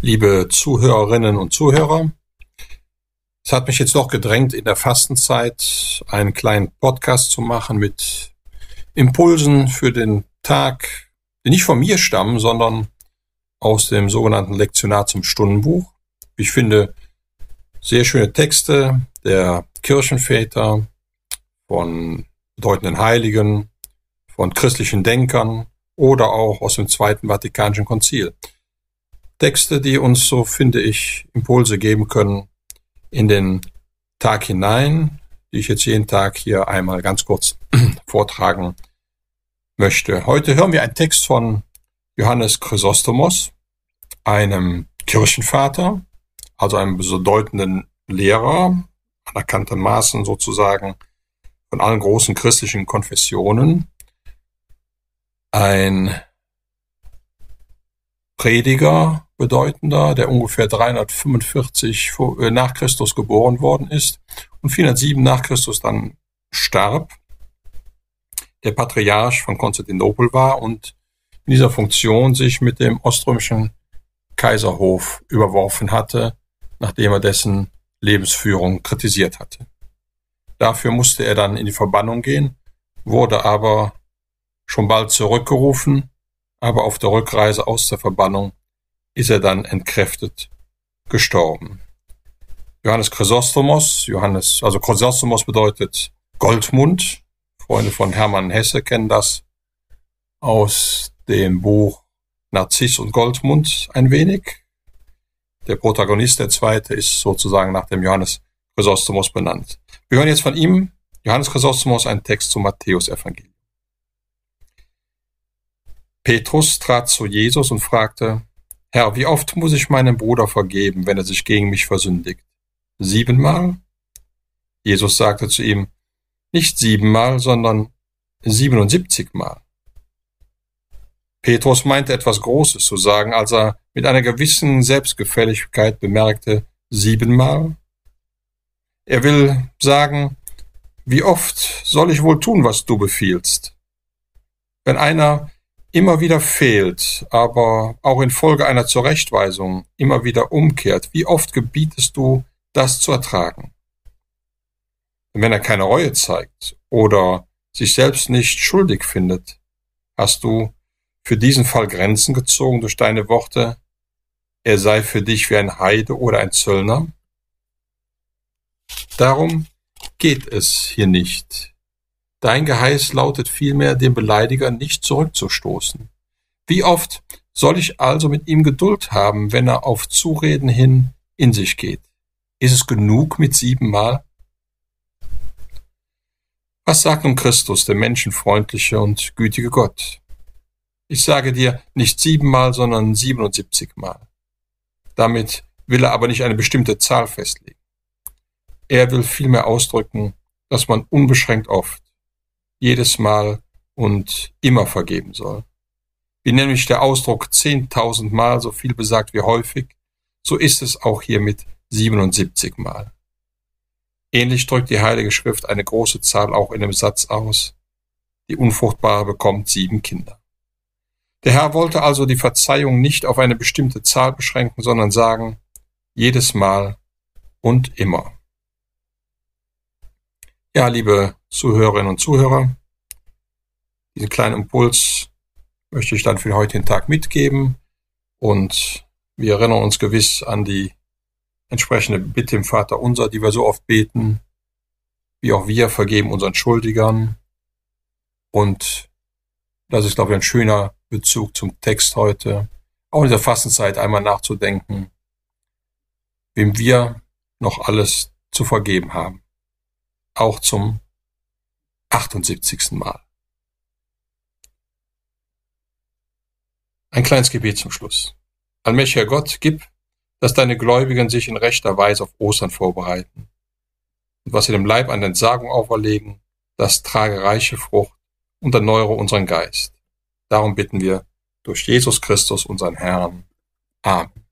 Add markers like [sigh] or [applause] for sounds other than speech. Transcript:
liebe Zuhörerinnen und Zuhörer. Es hat mich jetzt doch gedrängt, in der Fastenzeit einen kleinen Podcast zu machen mit Impulsen für den Tag, die nicht von mir stammen, sondern aus dem sogenannten Lektionar zum Stundenbuch. Ich finde sehr schöne Texte der Kirchenväter, von bedeutenden Heiligen, von christlichen Denkern oder auch aus dem Zweiten Vatikanischen Konzil. Texte, die uns, so finde ich, Impulse geben können in den Tag hinein, die ich jetzt jeden Tag hier einmal ganz kurz [clears throat] vortragen möchte. Heute hören wir einen Text von Johannes Chrysostomos, einem Kirchenvater, also einem bedeutenden Lehrer, anerkanntermaßen sozusagen von allen großen christlichen Konfessionen, ein Prediger, bedeutender, der ungefähr 345 äh, nach Christus geboren worden ist und 407 nach Christus dann starb, der Patriarch von Konstantinopel war und in dieser Funktion sich mit dem oströmischen Kaiserhof überworfen hatte, nachdem er dessen Lebensführung kritisiert hatte. Dafür musste er dann in die Verbannung gehen, wurde aber schon bald zurückgerufen, aber auf der Rückreise aus der Verbannung ist er dann entkräftet gestorben. Johannes Chrysostomos, Johannes, also Chrysostomos bedeutet Goldmund. Freunde von Hermann Hesse kennen das aus dem Buch Narziss und Goldmund ein wenig. Der Protagonist, der zweite, ist sozusagen nach dem Johannes Chrysostomos benannt. Wir hören jetzt von ihm, Johannes Chrysostomos, einen Text zum Matthäus-Evangelium. Petrus trat zu Jesus und fragte, Herr, wie oft muss ich meinem Bruder vergeben, wenn er sich gegen mich versündigt? Siebenmal? Jesus sagte zu ihm, nicht siebenmal, sondern siebenundsiebzigmal. Petrus meinte etwas Großes zu sagen, als er mit einer gewissen Selbstgefälligkeit bemerkte, siebenmal? Er will sagen, wie oft soll ich wohl tun, was du befiehlst? Wenn einer immer wieder fehlt, aber auch infolge einer Zurechtweisung immer wieder umkehrt, wie oft gebietest du, das zu ertragen? Wenn er keine Reue zeigt oder sich selbst nicht schuldig findet, hast du für diesen Fall Grenzen gezogen durch deine Worte, er sei für dich wie ein Heide oder ein Zöllner? Darum geht es hier nicht. Dein Geheiß lautet vielmehr, den Beleidiger nicht zurückzustoßen. Wie oft soll ich also mit ihm Geduld haben, wenn er auf Zureden hin in sich geht? Ist es genug mit siebenmal? Was sagt nun Christus, der menschenfreundliche und gütige Gott? Ich sage dir nicht siebenmal, sondern siebenundsiebzigmal. Damit will er aber nicht eine bestimmte Zahl festlegen. Er will vielmehr ausdrücken, dass man unbeschränkt oft, jedes Mal und immer vergeben soll. Wie nämlich der Ausdruck zehntausendmal so viel besagt wie häufig, so ist es auch hier mit 77 Mal. Ähnlich drückt die Heilige Schrift eine große Zahl auch in dem Satz aus. Die Unfruchtbare bekommt sieben Kinder. Der Herr wollte also die Verzeihung nicht auf eine bestimmte Zahl beschränken, sondern sagen, jedes Mal und immer. Ja, liebe Zuhörerinnen und Zuhörer, diesen kleinen Impuls möchte ich dann für den Tag mitgeben. Und wir erinnern uns gewiss an die entsprechende Bitte im Vater unser, die wir so oft beten, wie auch wir vergeben unseren Schuldigern. Und das ist, glaube ich, ein schöner Bezug zum Text heute, auch in dieser Fastenzeit einmal nachzudenken, wem wir noch alles zu vergeben haben. Auch zum 78. Mal. Ein kleines Gebet zum Schluss. Allmächtiger Gott, gib, dass deine Gläubigen sich in rechter Weise auf Ostern vorbereiten. Und was sie dem Leib an Entsagung auferlegen, das trage reiche Frucht und erneuere unseren Geist. Darum bitten wir durch Jesus Christus, unseren Herrn. Amen.